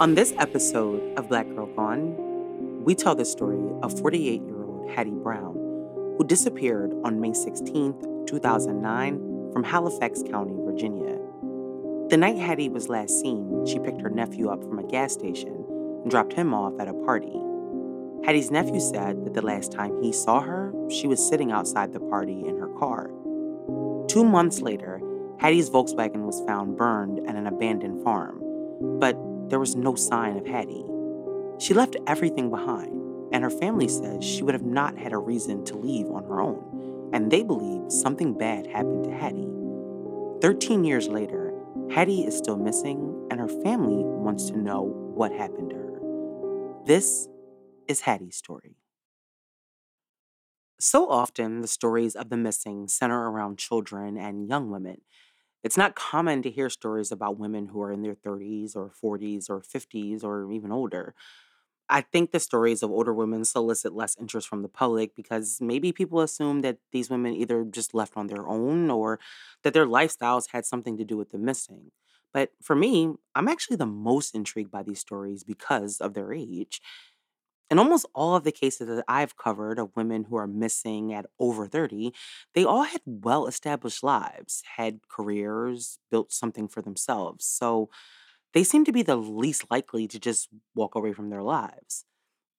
On this episode of Black Girl Gone, we tell the story of 48 year old Hattie Brown, who disappeared on May 16, 2009, from Halifax County, Virginia. The night Hattie was last seen, she picked her nephew up from a gas station and dropped him off at a party. Hattie's nephew said that the last time he saw her, she was sitting outside the party in her car. Two months later, Hattie's Volkswagen was found burned at an abandoned farm, but there was no sign of Hattie. She left everything behind, and her family says she would have not had a reason to leave on her own, and they believe something bad happened to Hattie. 13 years later, Hattie is still missing, and her family wants to know what happened to her. This is Hattie's story. So often, the stories of the missing center around children and young women, it's not common to hear stories about women who are in their 30s or 40s or 50s or even older. I think the stories of older women solicit less interest from the public because maybe people assume that these women either just left on their own or that their lifestyles had something to do with the missing. But for me, I'm actually the most intrigued by these stories because of their age. In almost all of the cases that I've covered of women who are missing at over 30, they all had well established lives, had careers, built something for themselves. So they seem to be the least likely to just walk away from their lives.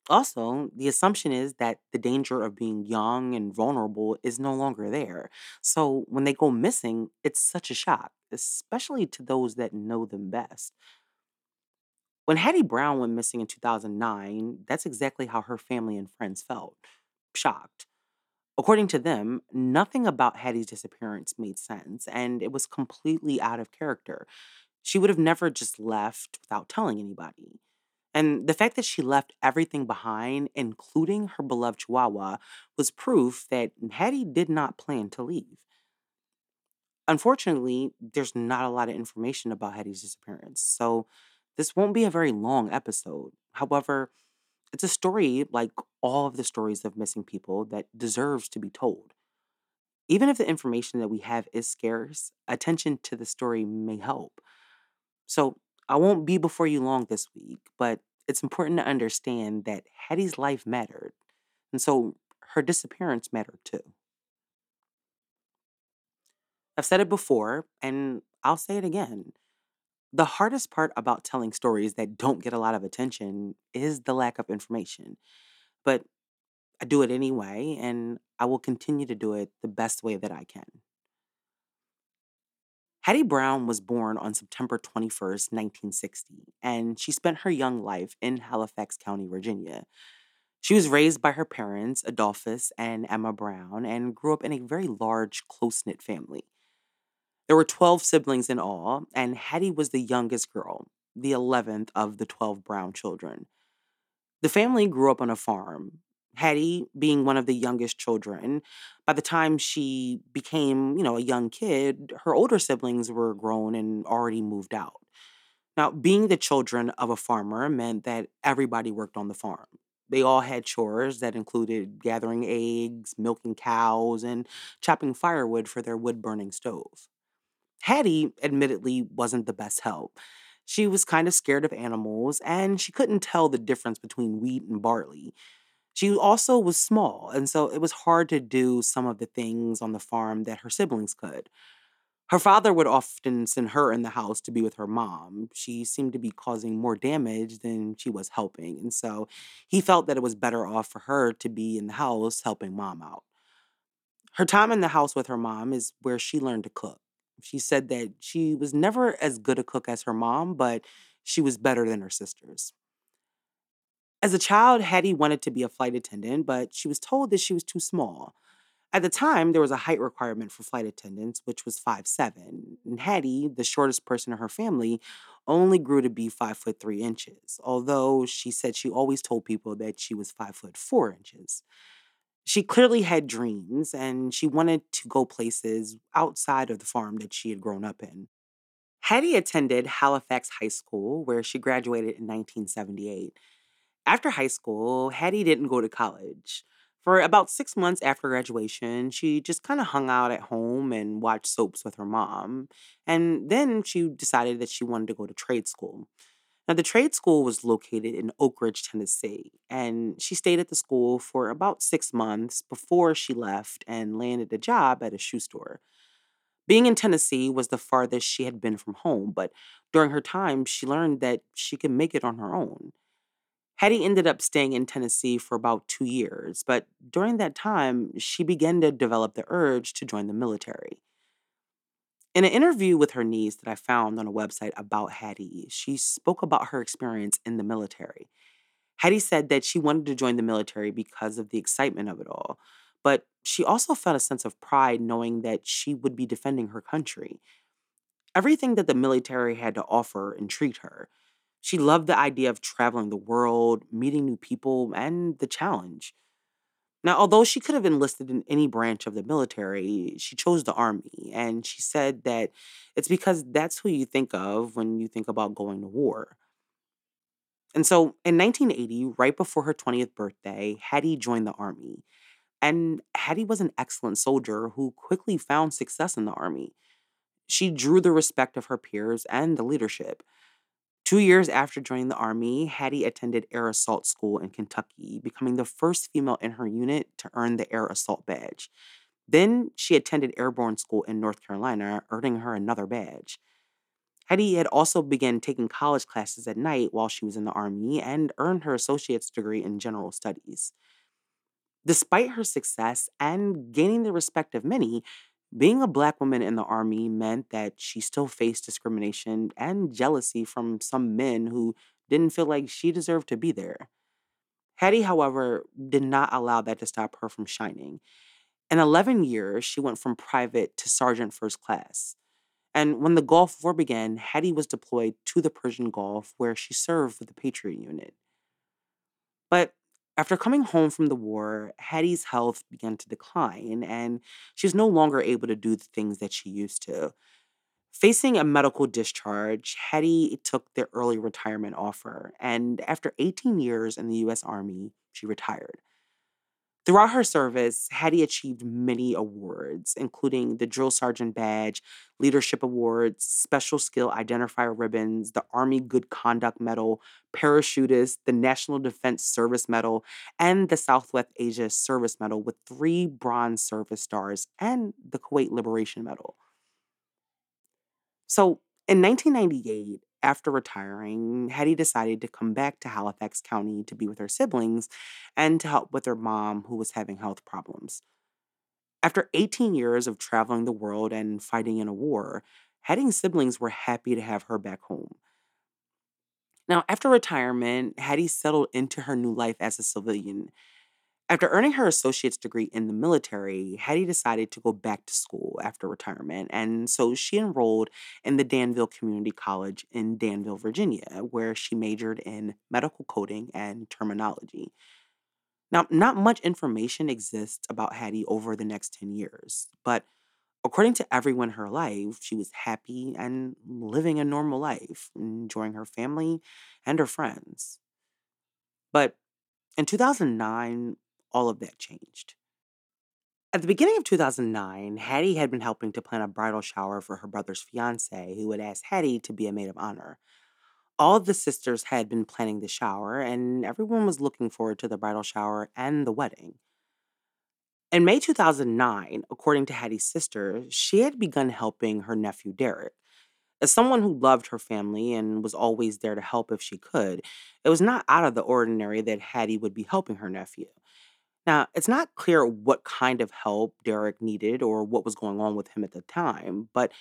Also, the assumption is that the danger of being young and vulnerable is no longer there. So when they go missing, it's such a shock, especially to those that know them best. When Hattie Brown went missing in 2009, that's exactly how her family and friends felt shocked. According to them, nothing about Hattie's disappearance made sense, and it was completely out of character. She would have never just left without telling anybody. And the fact that she left everything behind, including her beloved Chihuahua, was proof that Hattie did not plan to leave. Unfortunately, there's not a lot of information about Hattie's disappearance, so this won't be a very long episode. However, it's a story like all of the stories of missing people that deserves to be told. Even if the information that we have is scarce, attention to the story may help. So, I won't be before you long this week, but it's important to understand that Hattie's life mattered. And so her disappearance mattered too. I've said it before, and I'll say it again. The hardest part about telling stories that don't get a lot of attention is the lack of information. But I do it anyway, and I will continue to do it the best way that I can. Hattie Brown was born on September 21st, 1960, and she spent her young life in Halifax County, Virginia. She was raised by her parents, Adolphus and Emma Brown, and grew up in a very large, close knit family. There were 12 siblings in all, and Hattie was the youngest girl, the 11th of the 12 Brown children. The family grew up on a farm. Hattie, being one of the youngest children, by the time she became, you know, a young kid, her older siblings were grown and already moved out. Now, being the children of a farmer meant that everybody worked on the farm. They all had chores that included gathering eggs, milking cows, and chopping firewood for their wood burning stove. Hattie, admittedly, wasn't the best help. She was kind of scared of animals, and she couldn't tell the difference between wheat and barley. She also was small, and so it was hard to do some of the things on the farm that her siblings could. Her father would often send her in the house to be with her mom. She seemed to be causing more damage than she was helping, and so he felt that it was better off for her to be in the house helping mom out. Her time in the house with her mom is where she learned to cook. She said that she was never as good a cook as her mom, but she was better than her sisters. As a child, Hattie wanted to be a flight attendant, but she was told that she was too small. At the time, there was a height requirement for flight attendants, which was five seven. And Hattie, the shortest person in her family, only grew to be five foot three inches, although she said she always told people that she was five foot four inches. She clearly had dreams and she wanted to go places outside of the farm that she had grown up in. Hattie attended Halifax High School, where she graduated in 1978. After high school, Hattie didn't go to college. For about six months after graduation, she just kind of hung out at home and watched soaps with her mom. And then she decided that she wanted to go to trade school. Now, the trade school was located in Oak Ridge, Tennessee, and she stayed at the school for about six months before she left and landed a job at a shoe store. Being in Tennessee was the farthest she had been from home, but during her time, she learned that she could make it on her own. Hattie ended up staying in Tennessee for about two years, but during that time, she began to develop the urge to join the military. In an interview with her niece that I found on a website about Hattie, she spoke about her experience in the military. Hattie said that she wanted to join the military because of the excitement of it all, but she also felt a sense of pride knowing that she would be defending her country. Everything that the military had to offer intrigued her. She loved the idea of traveling the world, meeting new people, and the challenge. Now, although she could have enlisted in any branch of the military, she chose the army. And she said that it's because that's who you think of when you think about going to war. And so in 1980, right before her 20th birthday, Hattie joined the army. And Hattie was an excellent soldier who quickly found success in the army. She drew the respect of her peers and the leadership. Two years after joining the Army, Hattie attended Air Assault School in Kentucky, becoming the first female in her unit to earn the Air Assault Badge. Then she attended Airborne School in North Carolina, earning her another badge. Hattie had also begun taking college classes at night while she was in the Army and earned her associate's degree in general studies. Despite her success and gaining the respect of many, being a black woman in the army meant that she still faced discrimination and jealousy from some men who didn't feel like she deserved to be there. Hattie, however, did not allow that to stop her from shining. In 11 years, she went from private to sergeant first class. And when the Gulf War began, Hattie was deployed to the Persian Gulf, where she served with the Patriot Unit. But after coming home from the war, Hattie's health began to decline, and she was no longer able to do the things that she used to. Facing a medical discharge, Hattie took the early retirement offer, and after 18 years in the U.S. Army, she retired. Throughout her service, Hattie achieved many awards, including the Drill Sergeant Badge, Leadership Awards, Special Skill Identifier Ribbons, the Army Good Conduct Medal, Parachutist, the National Defense Service Medal, and the Southwest Asia Service Medal with three Bronze Service Stars and the Kuwait Liberation Medal. So in 1998, after retiring, Hattie decided to come back to Halifax County to be with her siblings and to help with her mom, who was having health problems. After 18 years of traveling the world and fighting in a war, Hattie's siblings were happy to have her back home. Now, after retirement, Hattie settled into her new life as a civilian after earning her associate's degree in the military, Hattie decided to go back to school after retirement, and so she enrolled in the Danville Community College in Danville, Virginia, where she majored in medical coding and terminology. Now, not much information exists about Hattie over the next 10 years, but According to everyone in her life, she was happy and living a normal life, enjoying her family and her friends. But in 2009, all of that changed. At the beginning of 2009, Hattie had been helping to plan a bridal shower for her brother's fiance, who had asked Hattie to be a maid of honor. All of the sisters had been planning the shower, and everyone was looking forward to the bridal shower and the wedding. In May 2009, according to Hattie's sister, she had begun helping her nephew Derek. As someone who loved her family and was always there to help if she could, it was not out of the ordinary that Hattie would be helping her nephew. Now, it's not clear what kind of help Derek needed or what was going on with him at the time, but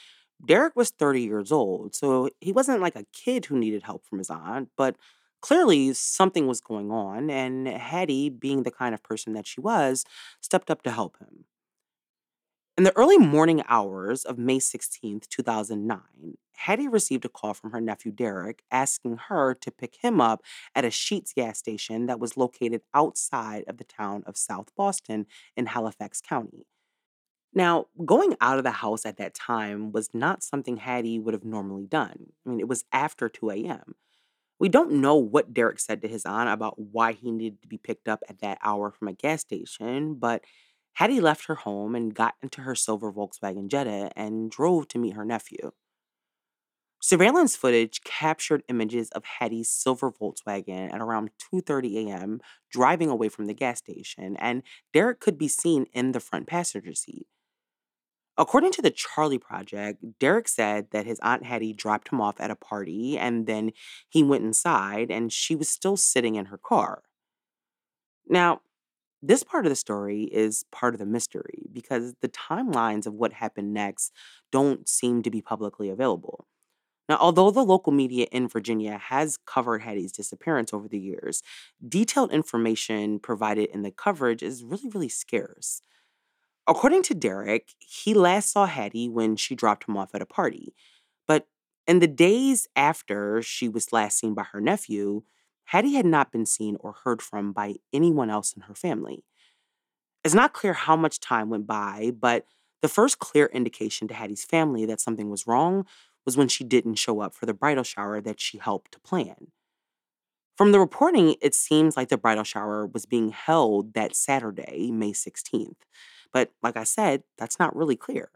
Derek was 30 years old, so he wasn't like a kid who needed help from his aunt, but clearly something was going on, and Hattie, being the kind of person that she was, stepped up to help him. In the early morning hours of May 16th, 2009, Hattie received a call from her nephew Derek asking her to pick him up at a Sheetz gas station that was located outside of the town of South Boston in Halifax County. Now, going out of the house at that time was not something Hattie would have normally done. I mean, it was after 2 a.m. We don't know what Derek said to his aunt about why he needed to be picked up at that hour from a gas station, but Hattie left her home and got into her silver Volkswagen Jetta and drove to meet her nephew. Surveillance footage captured images of Hattie's silver Volkswagen at around 2:30 a.m. driving away from the gas station, and Derek could be seen in the front passenger seat. According to the Charlie Project, Derek said that his Aunt Hattie dropped him off at a party and then he went inside and she was still sitting in her car. Now, this part of the story is part of the mystery because the timelines of what happened next don't seem to be publicly available. Now, although the local media in Virginia has covered Hattie's disappearance over the years, detailed information provided in the coverage is really, really scarce. According to Derek, he last saw Hattie when she dropped him off at a party. But in the days after she was last seen by her nephew, Hattie had not been seen or heard from by anyone else in her family. It's not clear how much time went by, but the first clear indication to Hattie's family that something was wrong was when she didn't show up for the bridal shower that she helped to plan. From the reporting, it seems like the bridal shower was being held that Saturday, May 16th. But like I said, that's not really clear.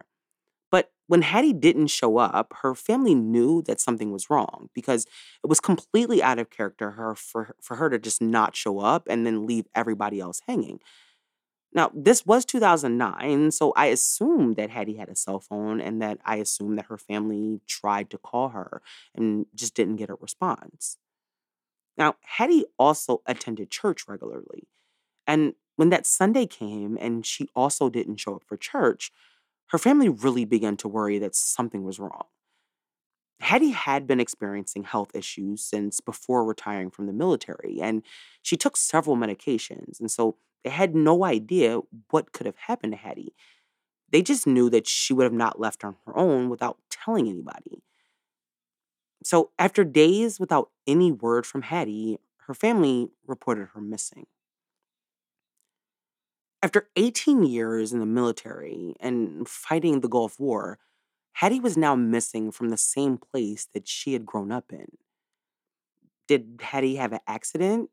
When Hattie didn't show up, her family knew that something was wrong because it was completely out of character her, for, for her to just not show up and then leave everybody else hanging. Now, this was 2009, so I assumed that Hattie had a cell phone and that I assumed that her family tried to call her and just didn't get a response. Now, Hattie also attended church regularly. And when that Sunday came and she also didn't show up for church, her family really began to worry that something was wrong. Hattie had been experiencing health issues since before retiring from the military, and she took several medications. And so they had no idea what could have happened to Hattie. They just knew that she would have not left on her own without telling anybody. So, after days without any word from Hattie, her family reported her missing. After 18 years in the military and fighting the Gulf War, Hattie was now missing from the same place that she had grown up in. Did Hattie have an accident?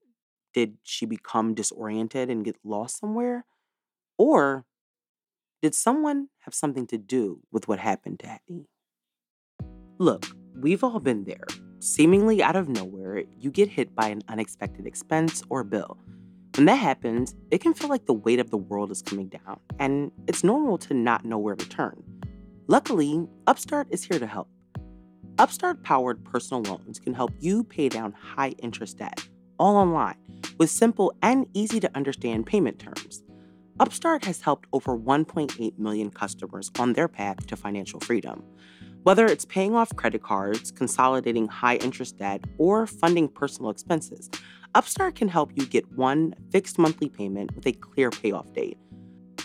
Did she become disoriented and get lost somewhere? Or did someone have something to do with what happened to Hattie? Look, we've all been there. Seemingly out of nowhere, you get hit by an unexpected expense or bill. When that happens, it can feel like the weight of the world is coming down, and it's normal to not know where to turn. Luckily, Upstart is here to help. Upstart powered personal loans can help you pay down high interest debt all online with simple and easy to understand payment terms. Upstart has helped over 1.8 million customers on their path to financial freedom. Whether it's paying off credit cards, consolidating high interest debt, or funding personal expenses, Upstart can help you get one fixed monthly payment with a clear payoff date.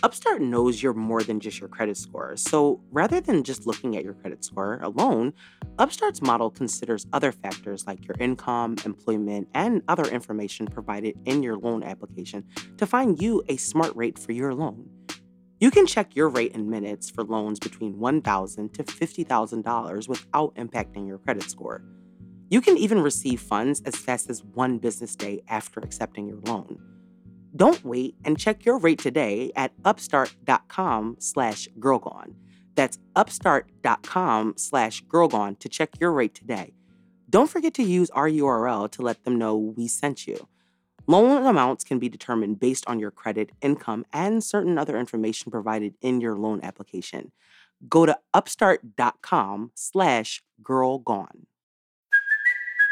Upstart knows you're more than just your credit score, so rather than just looking at your credit score alone, Upstart's model considers other factors like your income, employment, and other information provided in your loan application to find you a smart rate for your loan. You can check your rate in minutes for loans between 1,000 to $50,000 without impacting your credit score. You can even receive funds as fast as one business day after accepting your loan. Don't wait and check your rate today at upstart.com slash girlgone. That's upstart.com slash girlgone to check your rate today. Don't forget to use our URL to let them know we sent you. Loan amounts can be determined based on your credit, income, and certain other information provided in your loan application. Go to upstart.com slash girlgone.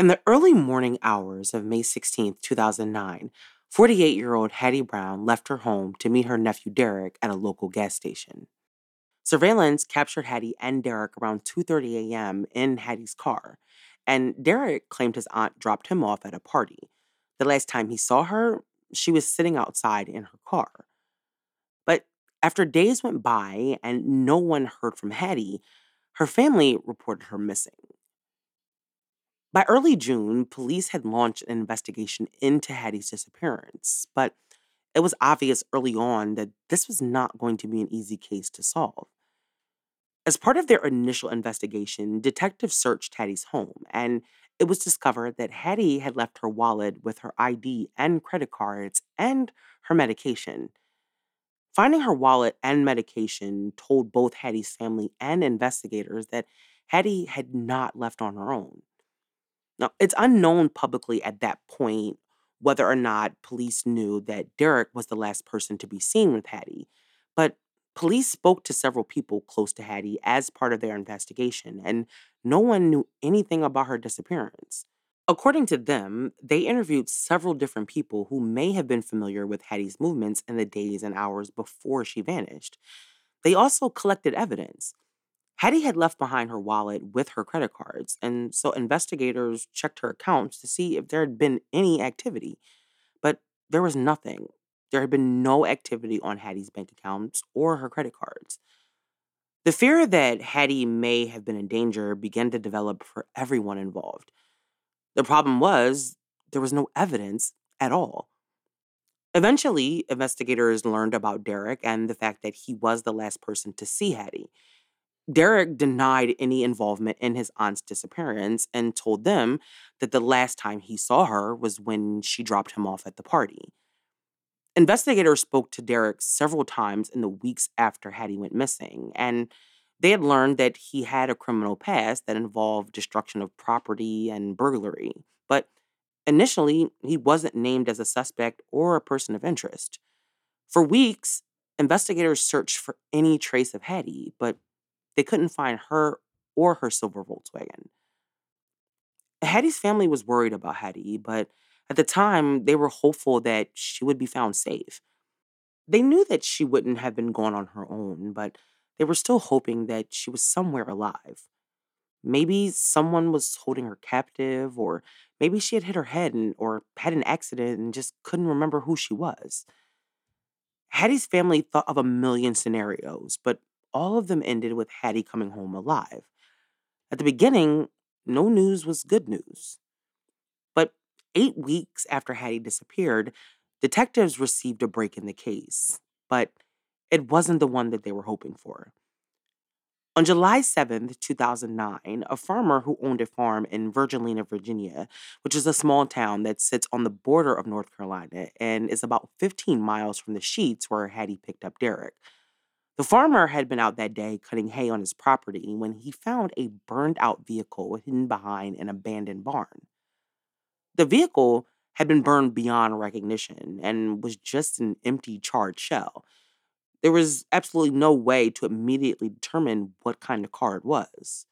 In the early morning hours of May 16, 2009, 48 year old Hattie Brown left her home to meet her nephew Derek at a local gas station. Surveillance captured Hattie and Derek around 2:30 a.m. in Hattie's car, and Derek claimed his aunt dropped him off at a party. The last time he saw her, she was sitting outside in her car. But after days went by and no one heard from Hattie, her family reported her missing. By early June, police had launched an investigation into Hattie's disappearance, but it was obvious early on that this was not going to be an easy case to solve. As part of their initial investigation, detectives searched Hattie's home, and it was discovered that Hattie had left her wallet with her ID and credit cards and her medication. Finding her wallet and medication told both Hattie's family and investigators that Hattie had not left on her own. Now, it's unknown publicly at that point whether or not police knew that Derek was the last person to be seen with Hattie, but police spoke to several people close to Hattie as part of their investigation, and no one knew anything about her disappearance. According to them, they interviewed several different people who may have been familiar with Hattie's movements in the days and hours before she vanished. They also collected evidence. Hattie had left behind her wallet with her credit cards, and so investigators checked her accounts to see if there had been any activity. But there was nothing. There had been no activity on Hattie's bank accounts or her credit cards. The fear that Hattie may have been in danger began to develop for everyone involved. The problem was there was no evidence at all. Eventually, investigators learned about Derek and the fact that he was the last person to see Hattie. Derek denied any involvement in his aunt's disappearance and told them that the last time he saw her was when she dropped him off at the party. Investigators spoke to Derek several times in the weeks after Hattie went missing, and they had learned that he had a criminal past that involved destruction of property and burglary. But initially, he wasn't named as a suspect or a person of interest. For weeks, investigators searched for any trace of Hattie, but they couldn't find her or her silver Volkswagen. Hattie's family was worried about Hattie, but at the time, they were hopeful that she would be found safe. They knew that she wouldn't have been gone on her own, but they were still hoping that she was somewhere alive. Maybe someone was holding her captive, or maybe she had hit her head and, or had an accident and just couldn't remember who she was. Hattie's family thought of a million scenarios, but all of them ended with Hattie coming home alive. At the beginning, no news was good news. But eight weeks after Hattie disappeared, detectives received a break in the case, but it wasn't the one that they were hoping for. On July 7th, 2009, a farmer who owned a farm in Virgilina, Virginia, which is a small town that sits on the border of North Carolina and is about 15 miles from the Sheetz where Hattie picked up Derek, the farmer had been out that day cutting hay on his property when he found a burned out vehicle hidden behind an abandoned barn. The vehicle had been burned beyond recognition and was just an empty charred shell. There was absolutely no way to immediately determine what kind of car it was.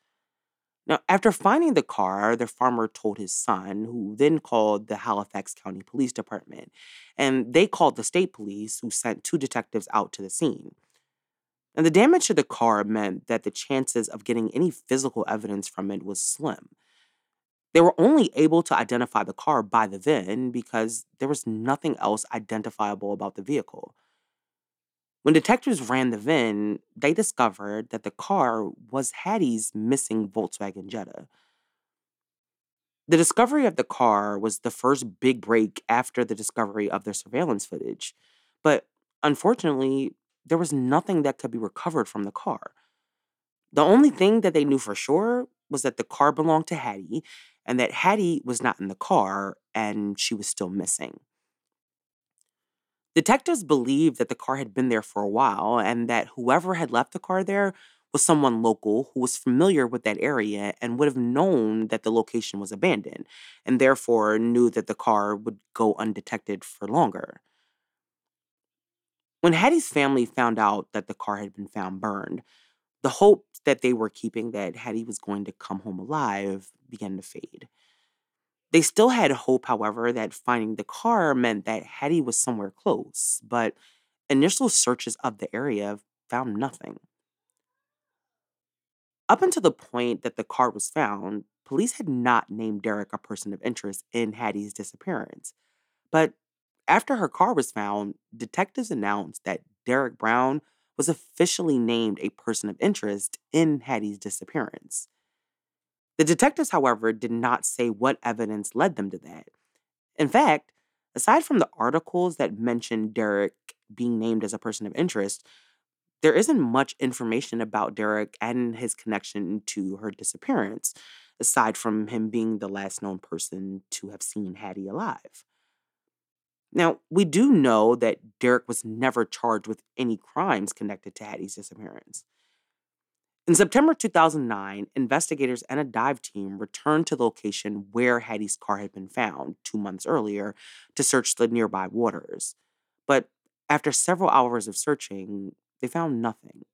Now, after finding the car, the farmer told his son, who then called the Halifax County Police Department, and they called the state police, who sent two detectives out to the scene. And the damage to the car meant that the chances of getting any physical evidence from it was slim. They were only able to identify the car by the VIN because there was nothing else identifiable about the vehicle. When detectives ran the VIN, they discovered that the car was Hattie's missing Volkswagen Jetta. The discovery of the car was the first big break after the discovery of their surveillance footage, but unfortunately, there was nothing that could be recovered from the car. The only thing that they knew for sure was that the car belonged to Hattie and that Hattie was not in the car and she was still missing. Detectives believed that the car had been there for a while and that whoever had left the car there was someone local who was familiar with that area and would have known that the location was abandoned and therefore knew that the car would go undetected for longer. When Hattie's family found out that the car had been found burned, the hope that they were keeping that Hattie was going to come home alive began to fade. They still had hope, however, that finding the car meant that Hattie was somewhere close, but initial searches of the area found nothing. Up until the point that the car was found, police had not named Derek a person of interest in Hattie's disappearance. But after her car was found, detectives announced that Derek Brown was officially named a person of interest in Hattie's disappearance. The detectives, however, did not say what evidence led them to that. In fact, aside from the articles that mentioned Derek being named as a person of interest, there isn't much information about Derek and his connection to her disappearance, aside from him being the last known person to have seen Hattie alive. Now, we do know that Derek was never charged with any crimes connected to Hattie's disappearance. In September 2009, investigators and a dive team returned to the location where Hattie's car had been found two months earlier to search the nearby waters. But after several hours of searching, they found nothing.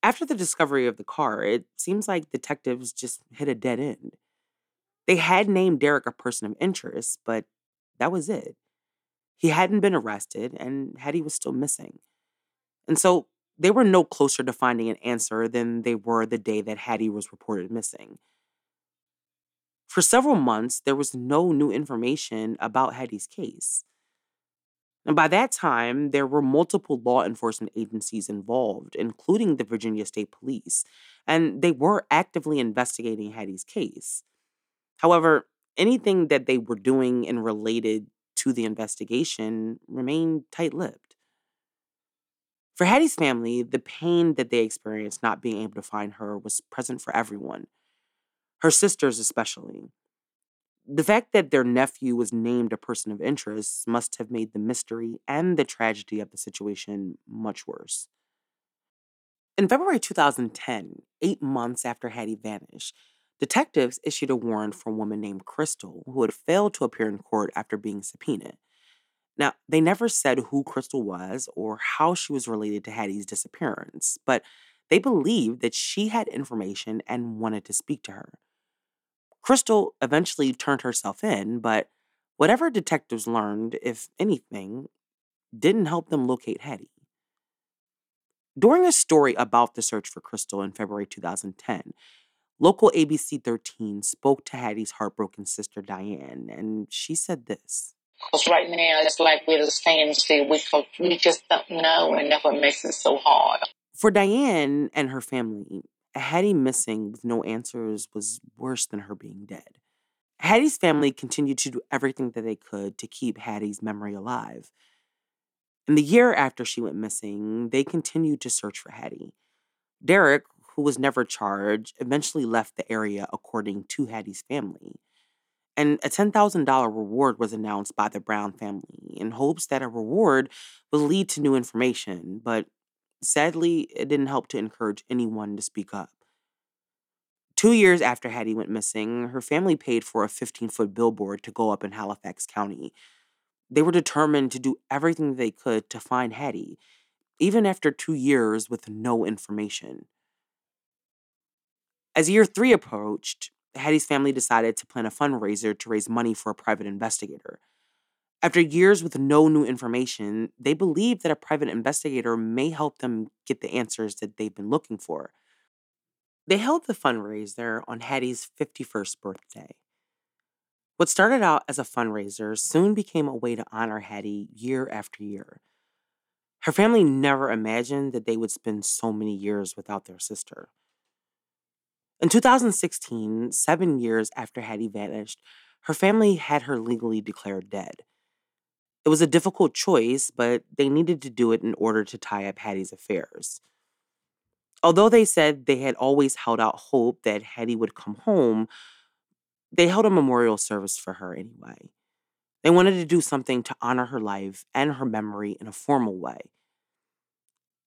After the discovery of the car, it seems like detectives just hit a dead end. They had named Derek a person of interest, but that was it. He hadn't been arrested, and Hattie was still missing. And so they were no closer to finding an answer than they were the day that Hattie was reported missing. For several months, there was no new information about Hattie's case. And by that time, there were multiple law enforcement agencies involved, including the Virginia State Police, and they were actively investigating Hattie's case. However, anything that they were doing and related to the investigation remained tight lipped. For Hattie's family, the pain that they experienced not being able to find her was present for everyone, her sisters especially. The fact that their nephew was named a person of interest must have made the mystery and the tragedy of the situation much worse. In February 2010, eight months after Hattie vanished, detectives issued a warrant for a woman named Crystal who had failed to appear in court after being subpoenaed. Now, they never said who Crystal was or how she was related to Hattie's disappearance, but they believed that she had information and wanted to speak to her. Crystal eventually turned herself in, but whatever detectives learned, if anything, didn't help them locate Hattie. During a story about the search for Crystal in February 2010, local ABC 13 spoke to Hattie's heartbroken sister Diane, and she said this. Because right now, it's like we're the standstill. We, we just don't know, and that's what makes it so hard. For Diane and her family, Hattie missing with no answers was worse than her being dead. Hattie's family continued to do everything that they could to keep Hattie's memory alive. In the year after she went missing, they continued to search for Hattie. Derek, who was never charged, eventually left the area according to Hattie's family and a $10,000 reward was announced by the Brown family in hopes that a reward would lead to new information, but sadly, it didn't help to encourage anyone to speak up. Two years after Hattie went missing, her family paid for a 15 foot billboard to go up in Halifax County. They were determined to do everything they could to find Hattie, even after two years with no information. As year three approached, Hattie's family decided to plan a fundraiser to raise money for a private investigator. After years with no new information, they believe that a private investigator may help them get the answers that they've been looking for. They held the fundraiser on Hattie's 51st birthday. What started out as a fundraiser soon became a way to honor Hattie year after year. Her family never imagined that they would spend so many years without their sister. In 2016, seven years after Hattie vanished, her family had her legally declared dead. It was a difficult choice, but they needed to do it in order to tie up Hattie's affairs. Although they said they had always held out hope that Hattie would come home, they held a memorial service for her anyway. They wanted to do something to honor her life and her memory in a formal way.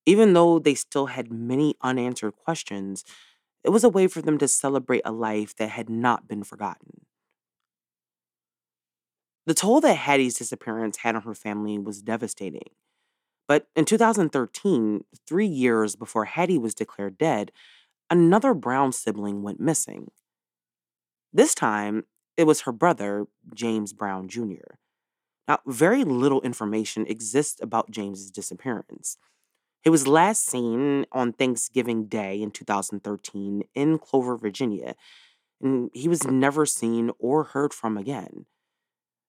Even though they still had many unanswered questions, it was a way for them to celebrate a life that had not been forgotten. The toll that Hattie's disappearance had on her family was devastating. But in 2013, three years before Hattie was declared dead, another Brown sibling went missing. This time, it was her brother, James Brown Jr. Now, very little information exists about James's disappearance. He was last seen on Thanksgiving Day in 2013 in Clover, Virginia, and he was never seen or heard from again.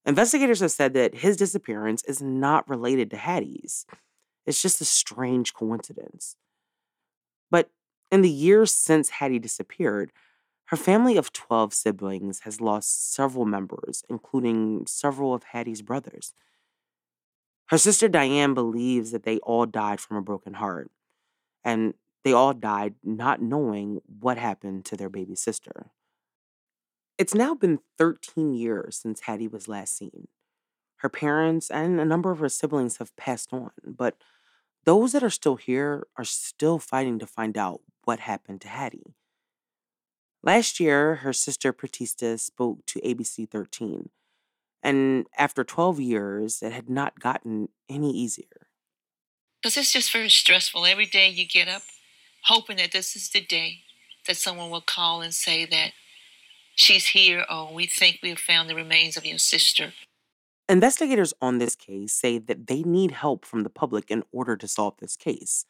Investigators have said that his disappearance is not related to Hattie's. It's just a strange coincidence. But in the years since Hattie disappeared, her family of 12 siblings has lost several members, including several of Hattie's brothers. Her sister Diane believes that they all died from a broken heart, and they all died not knowing what happened to their baby sister. It's now been 13 years since Hattie was last seen. Her parents and a number of her siblings have passed on, but those that are still here are still fighting to find out what happened to Hattie. Last year, her sister Pratista spoke to ABC 13, and after 12 years, it had not gotten any easier. Because it's just very stressful. Every day you get up hoping that this is the day that someone will call and say that she's here or we think we have found the remains of your sister. Investigators on this case say that they need help from the public in order to solve this case.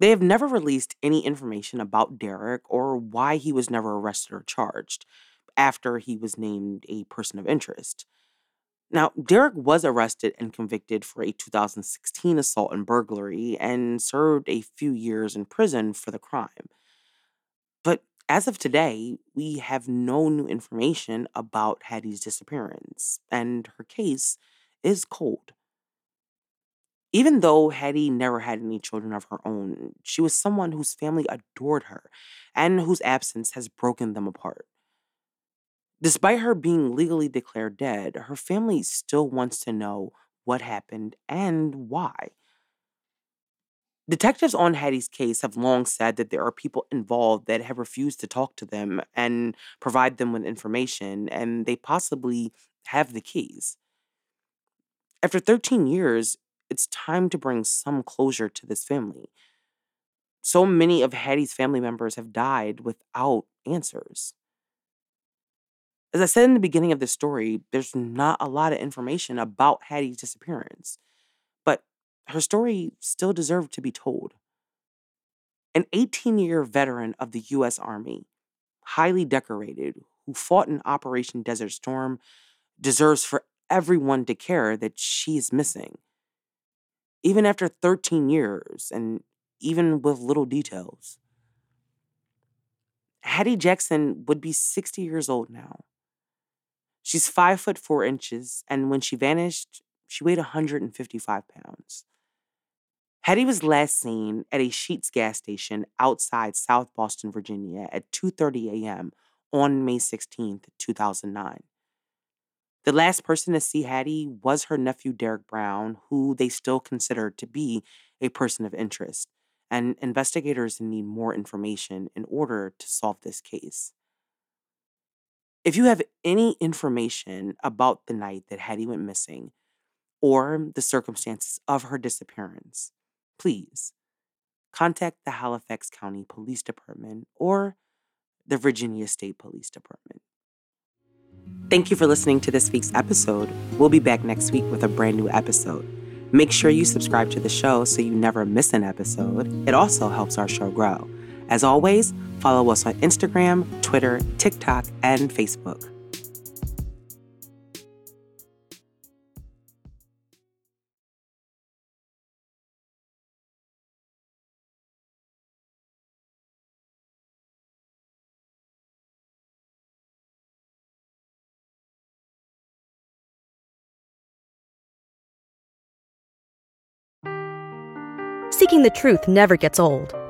They have never released any information about Derek or why he was never arrested or charged after he was named a person of interest. Now, Derek was arrested and convicted for a 2016 assault and burglary and served a few years in prison for the crime. But as of today, we have no new information about Hattie's disappearance, and her case is cold. Even though Hattie never had any children of her own, she was someone whose family adored her and whose absence has broken them apart. Despite her being legally declared dead, her family still wants to know what happened and why. Detectives on Hattie's case have long said that there are people involved that have refused to talk to them and provide them with information, and they possibly have the keys. After 13 years, it's time to bring some closure to this family. So many of Hattie's family members have died without answers. As I said in the beginning of this story, there's not a lot of information about Hattie's disappearance but her story still deserved to be told. An 18 year veteran of the U.S. Army, highly decorated, who fought in Operation Desert Storm, deserves for everyone to care that she is missing. Even after 13 years, and even with little details. Hattie Jackson would be 60 years old now. She's five foot four inches, and when she vanished, she weighed 155 pounds. Hattie was last seen at a Sheetz gas station outside South Boston, Virginia at 2:30 a.m. on May 16, 2009. The last person to see Hattie was her nephew Derek Brown, who they still consider to be a person of interest, and investigators need more information in order to solve this case. If you have any information about the night that Hattie went missing or the circumstances of her disappearance, please contact the Halifax County Police Department or the Virginia State Police Department. Thank you for listening to this week's episode. We'll be back next week with a brand new episode. Make sure you subscribe to the show so you never miss an episode. It also helps our show grow. As always, follow us on Instagram, Twitter, TikTok, and Facebook. Seeking the truth never gets old.